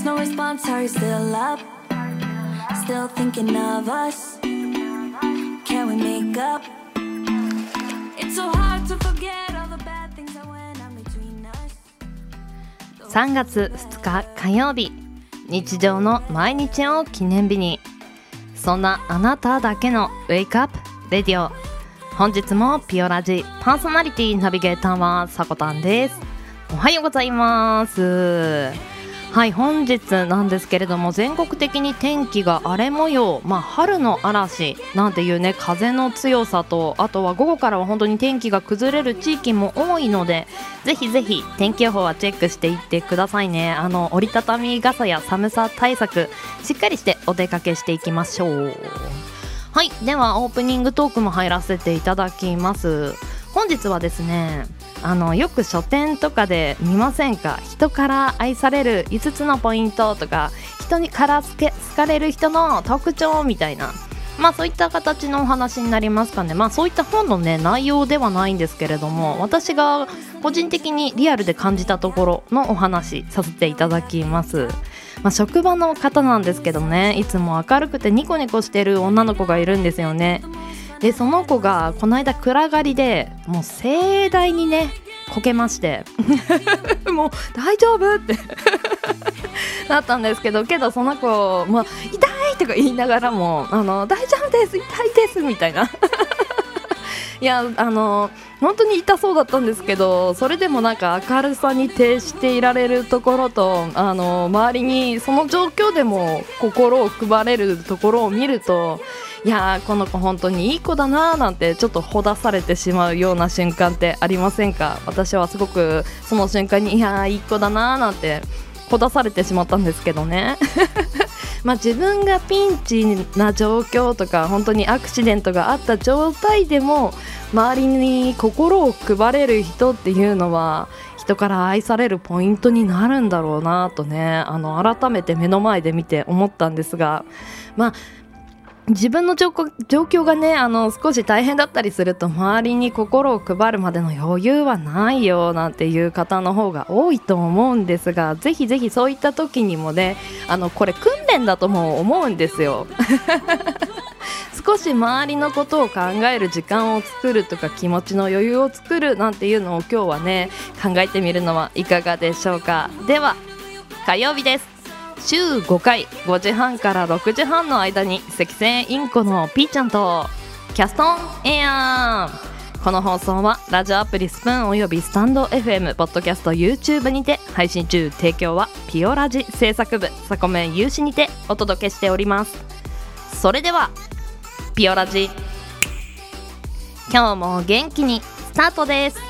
text, no response, are you still up? Still thinking of us? Can we make up? It's so hard to forget all the bad things that went on between us. 3月2日火曜日日常の毎日を記念日にそんなあなただけのウェイクアップレディオ本日もピオラジパーソナリティナビゲーターはさこたんですおはようございますはい本日なんですけれども全国的に天気が荒れ模様まあ春の嵐なんていうね風の強さとあとは午後からは本当に天気が崩れる地域も多いのでぜひぜひ天気予報はチェックしていってくださいね。あの折りたたみ傘や寒さ対策しっかりしてお出かけしていきましょう。はいではオープニングトークも入らせていただきます。本日はですねあのよく書店とかで見ませんか？人から愛される5つのポイントとか人にから好かれる人の特徴みたいな。まあそういった形のお話になりますかね。まあそういった本のね内容ではないんですけれども私が個人的にリアルで感じたところのお話させていただきます。まあ、職場の方なんですけどね。いつも明るくてニコニコしてる女の子がいるんですよね。でその子がこの間暗がりでもう盛大にねこけまして。もう大丈夫って。なったんですけどけどその子、まあ、痛いとか言いながらもあの大丈夫です痛いですみたいな。いやあの本当に痛そうだったんですけどそれでもなんか明るさに徹していられるところとあの周りにその状況でも心を配れるところを見るといやーこの子本当にいい子だなーなんてちょっとほだされてしまうような瞬間ってありませんか？私はすごくその瞬間にいやーいい子だなーなんてほだされてしまったんですけどね。まあ自分がピンチな状況とか本当にアクシデントがあった状態でも周りに心を配れる人っていうのは人から愛されるポイントになるんだろうなとねあの改めて目の前で見て思ったんですがまあ自分の状況がねあの少し大変だったりすると周りに心を配るまでの余裕はないよなんていう方の方が多いと思うんですがぜひぜひそういった時にもねあのこれ訓練だとも思うんですよ。少し周りのことを考える時間を作るとか気持ちの余裕を作るなんていうのを今日はね考えてみるのはいかがでしょうかでは火曜日です週5回5時半から6時半の間に赤線インコのピーちゃんとキャストンエアー。この放送はラジオアプリスプーンおよびスタンド FM ポッドキャスト YouTube にて配信中提供はピオラジ制作部サコメン有志にてお届けしております。それではピオラジ今日も元気にスタートです。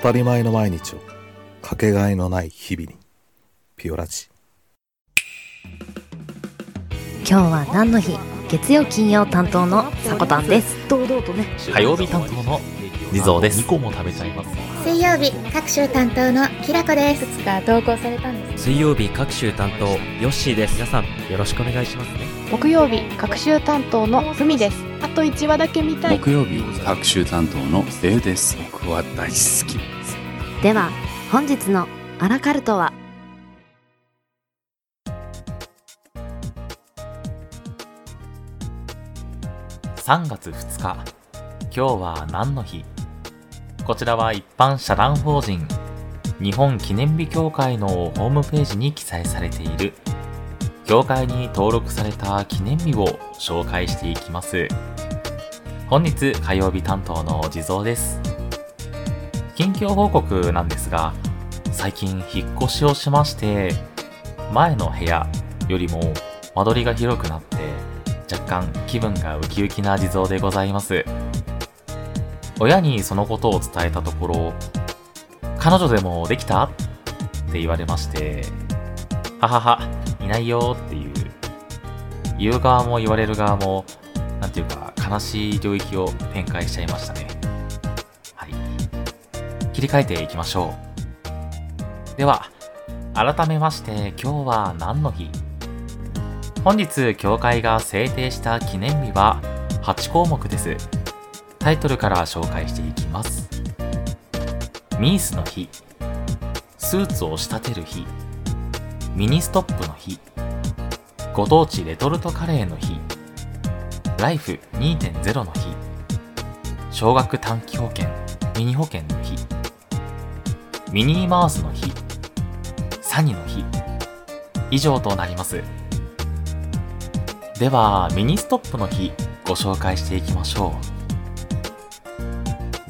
たり前の毎日をかけがえのない日々にピオラジ。今日は何の日？月曜金曜担当のさこたんです。堂々とね。火曜日担当の地蔵です。2個も食べちゃいます。水曜日各週担当のきらこです。つか投稿されたんです。水曜日各週担当ヨッシーです。皆さんよろしくお願いしますね。木曜日各週担当のふみです。あと1話だけ見たい。木曜日各週担当のレイです。僕は大好き。では本日のアラカルトは？3月2日。今日は何の日？こちらは一般社団法人日本記念日協会のホームページに記載されている。協会に登録された記念日を紹介していきます。本日火曜日担当の地蔵です。近況報告なんですが最近引っ越しをしまして前の部屋よりも間取りが広くなって若干気分がウキウキな地蔵でございます。親にそのことを伝えたところ、彼女でもできた？って言われまして、ははは、いないよっていう、言う側も言われる側も、なんていうか、悲しい領域を展開しちゃいましたね。はい。切り替えていきましょう。では、改めまして今日は何の日？本日教会が制定した記念日は8項目です。タイトルから紹介していきます。ミースの日、スーツを仕立てる日、ミニストップの日、ご当地レトルトカレーの日、ライフ2.0の日、少額短期保険、ミニ保険の日、ミニーマウスの日、サニの日、以上となります。では、ミニストップの日、ご紹介していきましょう。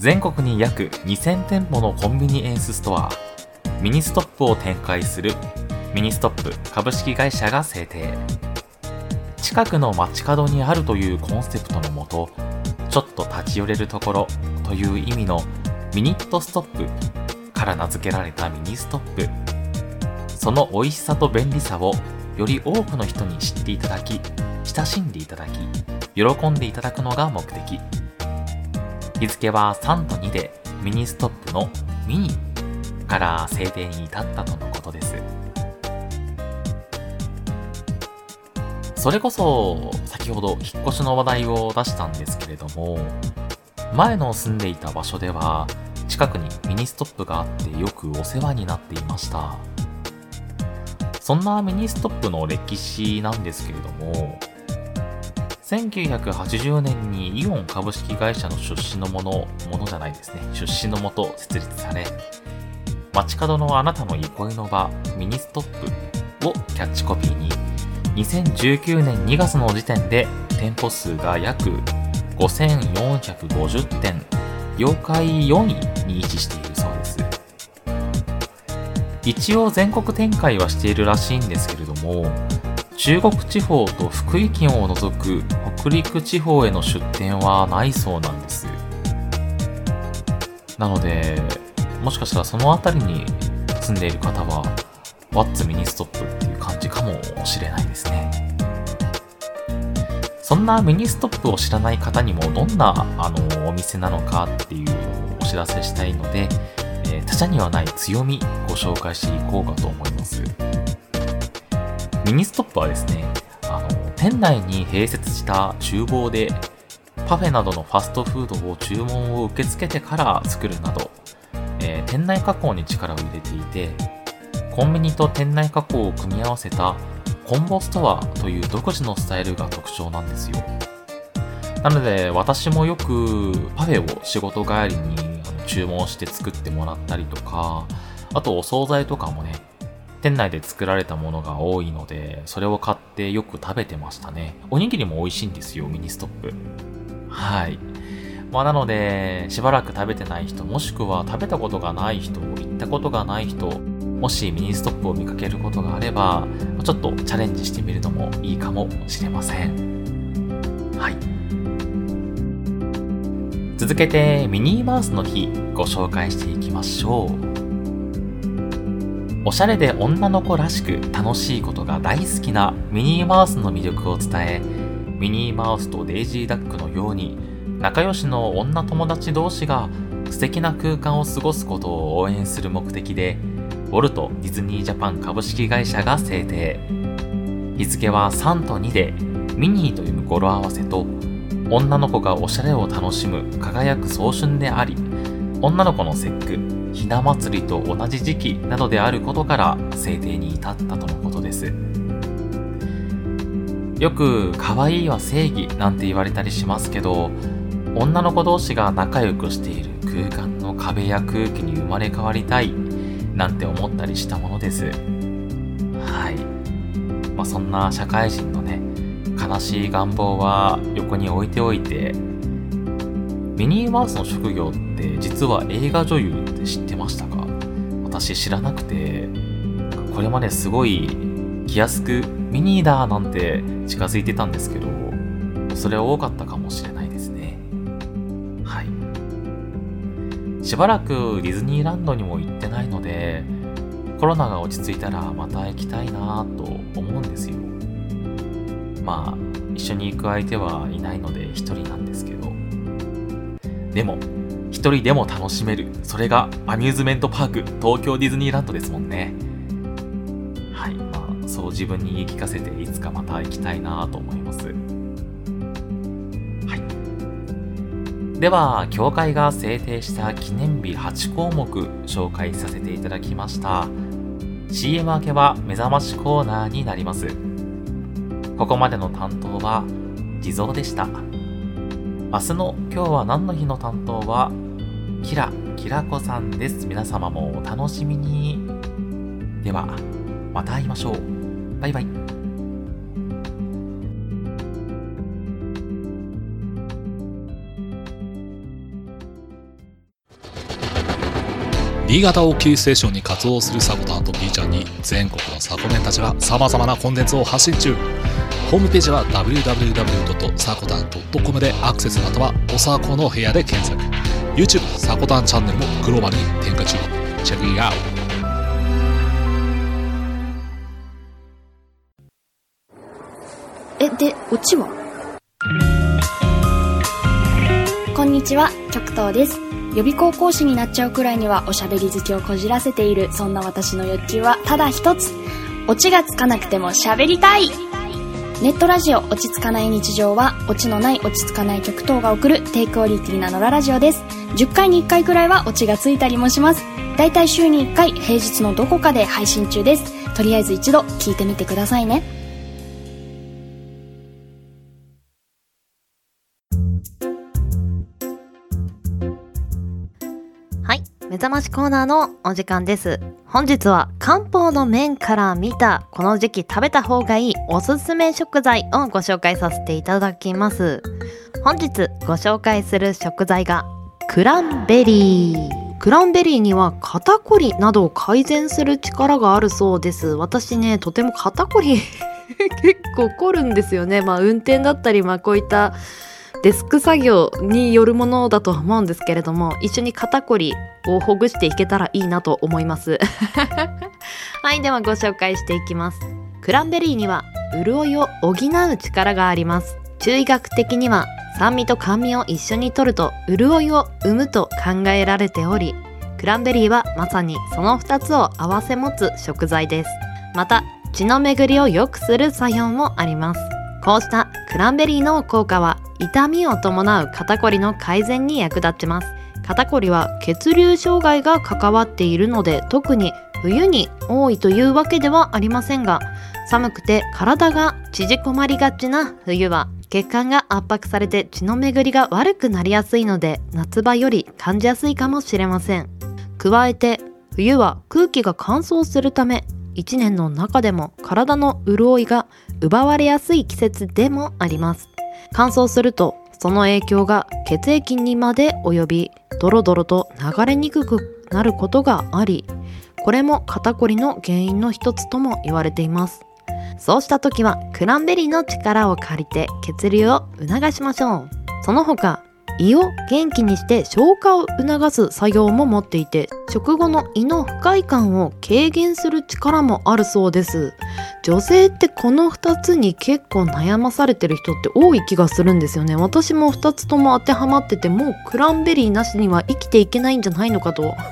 全国に約2000店舗のコンビニエンスストア、ミニストップを展開するミニストップ株式会社が制定。近くの街角にあるというコンセプトのもと、ちょっと立ち寄れるところという意味の minute stop から名付けられたミニストップ。その美味しさと便利さをより多くの人に知っていただき、親しんでいただき、喜んでいただくのが目的。日付は3と2でミニストップのミニから制定に至ったとのことです。それこそ先ほど引っ越しの話題を出したんですけれども、前の住んでいた場所では近くにミニストップがあってよくお世話になっていました。そんなミニストップの歴史なんですけれども、1980年にイオン株式会社の出資のもの、ものじゃないですね、出資のもと設立され、街角のあなたの憩いの場、ミニストップをキャッチコピーに、2019年2月の時点で店舗数が約5450店、業界4位に位置しているそうです。一応全国展開はしているらしいんですけれども、中国地方と福井県を除く北陸地方への出店はないそうなんです。なので、もしかしたらその辺りに住んでいる方は、 What's ミニストップっていう感じかもしれないですね。そんなミニストップを知らない方にもどんなあのお店なのかっていうのをお知らせしたいので、えー他社にはない強みご紹介していこうかと思います。ミニストップはですね、あの、店内に併設した厨房で、パフェなどのファストフードを注文を受け付けてから作るなど、えー店内加工に力を入れていて、コンビニと店内加工を組み合わせたコンボストアという独自のスタイルが特徴なんですよ。なので、私もよくパフェを仕事帰りに注文して作ってもらったりとか、あとお惣菜とかもね、店内で作られたものが多いので、それを買ってよく食べてましたね。おにぎりも美味しいんですよ、ミニストップ。はい。まあなので、しばらく食べてない人、もしくは食べたことがない人、行ったことがない人、もしミニストップを見かけることがあれば、ちょっとチャレンジしてみるのもいいかもしれません。はい。続けて、ミニーマウスの日、ご紹介していきましょう。おしゃれで女の子らしく楽しいことが大好きなミニーマウスの魅力を伝え、ミニーマウスとデイジーダックのように、仲良しの女友達同士が素敵な空間を過ごすことを応援する目的で、ウォルト・ディズニー・ジャパン株式会社が制定。日付は3と2で、ミニーという語呂合わせと、女の子がおしゃれを楽しむ輝く早春であり、女の子の節句、ひな祭りと同じ時期などであることから制定に至ったとのことです。よく可愛いは正義なんて言われたりしますけど、女の子同士が仲良くしている空間の壁や空気に生まれ変わりたいなんて思ったりしたものです。はい。まあ、そんな社会人のね、悲しい願望は横に置いておいて、ミニーマウスの職業って実は映画女優って知ってましたか？私知らなくて、これまですごい気安くミニーだなんて近づいてたんですけど、それは多かったかもしれないですね。はい。しばらくディズニーランドにも行ってないので、コロナが落ち着いたらまた行きたいなと思うんですよ。まあ、一緒に行く相手はいないので一人なんですけど。でも、一人でも楽しめる。それがアミューズメントパーク、東京ディズニーランドですもんね。はい、まあ、そう自分に言い聞かせていつかまた行きたいなと思います。はい。では、協会が制定した記念日8項目紹介させていただきました。CM 明けは目覚ましコーナーになります。ここまでの担当は地蔵でした。明日の今日は何の日の担当はキラキラコさんです。皆様もお楽しみに。では、また会いましょう。バイバイ。新潟をキーステーションに活動するサコタンと B ちゃんに全国のサコメンたちは様々なコンテンツを発信中ホームページは www.sakotan.com でアクセスまたはおさこの部屋で検索。YouTube サコタンチャンネルもグローバルに展開中。チェックイアウトえ、で、オチは？こんにちは、極東です。予備高校士になっちゃうくらいにはおしゃべり好きをこじらせている、そんな私の欲求はただ一つ。オチがつかなくても喋りたいネットラジオ落ち着かない日常は、オチのない落ち着かない曲等が送る低クオリティな野良ラジオです。10回に1回くらいはオチがついたりもします。だいたい週に1回、平日のどこかで配信中です。とりあえず一度聞いてみてくださいね。目覚ましコーナーのお時間です。本日は漢方の面から見たこの時期食べた方がいいおすすめ食材をご紹介させていただきます。本日ご紹介する食材がクランベリー。クランベリーには肩こりなどを改善する力があるそうです。私ね、とても肩こり 結構凝るんですよね。まあ運転だったり、まあこういったデスク作業によるものだと思うんですけれども一緒に肩こりをほぐしていけたらいいなと思います。はいではご紹介していきます。クランベリーには潤いを補う力があります。中医学的には酸味と甘味を一緒に摂ると潤いを生むと考えられておりクランベリーはまさにその2つを併せ持つ食材です。また血の巡りを良くする作用もあります。こうしたクランベリーの効果は痛みを伴う肩こりの改善に役立ちます。肩こりは血流障害が関わっているので特に冬に多いというわけではありませんが寒くて体が縮こまりがちな冬は血管が圧迫されて血の巡りが悪くなりやすいので夏場より感じやすいかもしれません。加えて冬は空気が乾燥するため一年の中でも体の潤いが奪われやすい季節でもあります。乾燥するとその影響が血液にまで及びドロドロと流れにくくなることがありこれも肩こりの原因の一つとも言われています。そうした時はクランベリーの力を借りて血流を促しましょう。その他胃を元気にして消化を促す作用も持っていて食後の胃の不快感を軽減する力もあるそうです。女性ってこの2つに結構悩まされてる人って多い気がするんですよね。私も2つとも当てはまっててもうクランベリーなしには生きていけないんじゃないのかと。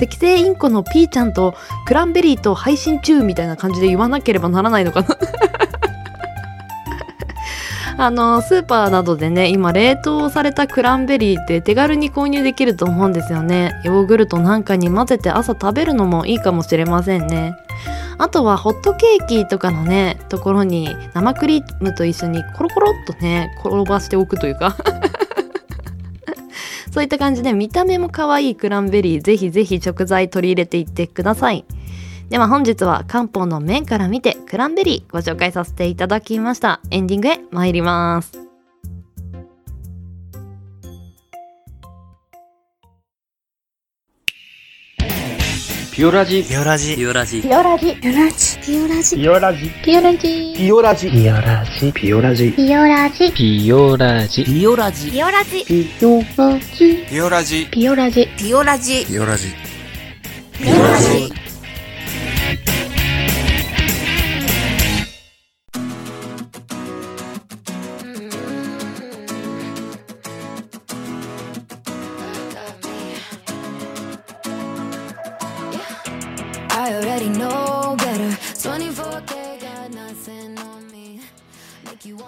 赤星インコのピーちゃんとクランベリーと配信中みたいな感じで言わなければならないのかなあのスーパーなどでね今冷凍されたクランベリーって手軽に購入できると思うんですよね。ヨーグルトなんかに混ぜて朝食べるのもいいかもしれませんね。あとはホットケーキとかのねところに生クリームと一緒にコロコロっとね転ばしておくというか。そういった感じで見た目も可愛いクランベリーぜひぜひ食材取り入れていってください。では本日は漢方の面から見てクランベリーご紹介させていただきました。エンディングへ参ります。ピピオラジピオラジ。ピオラジ。ピオラジ。ピオラジ。ピオラジ。ピオラジ。ピオラジ。ピオラジ。ピオラジ。ピオラジ。ピオラジ。ピオラジ。ピオラジ。ピオラジ。ピオラジ。ピオラジ。ピオラジ。ピオラジ。ピオラジ。ピオラジ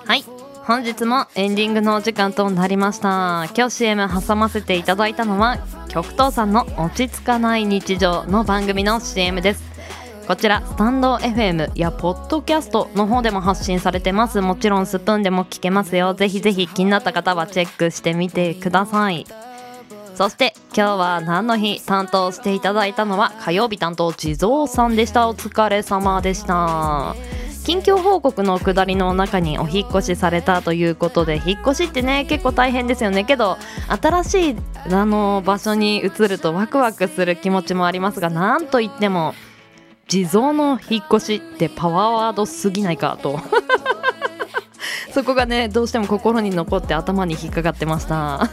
はい本日もエンディングのお時間となりました。今日 CM 挟ませていただいたのは極東さんの落ち着かない日常の番組の CM です。こちらスタンド FM やポッドキャストの方でも発信されてます。もちろんスプーンでも聞けますよ。ぜひぜひ気になった方はチェックしてみてください。そして今日は何の日担当していただいたのは火曜日担当地蔵さんでした。お疲れ様でした。近況報告の下りの中にお引っ越しされたということで引っ越しってね結構大変ですよね。けど新しいあの場所に移るとワクワクする気持ちもありますがなんといっても地蔵の引っ越しってパワーワードすぎないかと。そこがねどうしても心に残って頭に引っかかってました。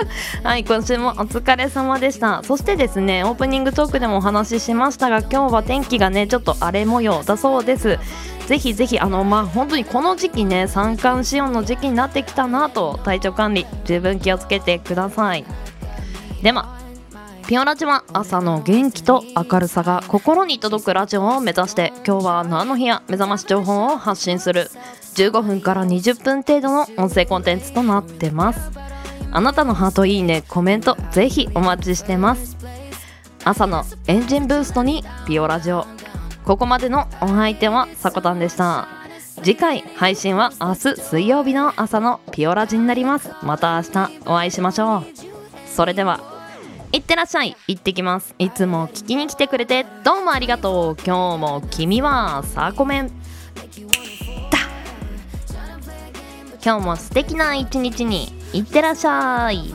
はい今週もお疲れ様でした。そしてですねオープニングトークでもお話ししましたが今日は天気がねちょっと荒れ模様だそうです。ぜひぜひあのまあ本当にこの時期ね三寒四温の時期になってきたなと体調管理十分気をつけてください。ではピオラジは朝の元気と明るさが心に届くラジオを目指して今日は何の日や目覚まし情報を発信する。15分から20分程度の音声コンテンツとなってます。あなたのハートいいねコメントぜひお待ちしてます。朝のエンジンブーストにピオラジオ。ここまでのお相手はさこたんでした。次回配信は明日水曜日の朝のピオラジになります。また明日お会いしましょう。それではいってらっしゃい。行ってきます。いつも聞きに来てくれてどうもありがとう。今日も君はサーコメン。だ。今日も素敵な一日に。いってらっしゃい。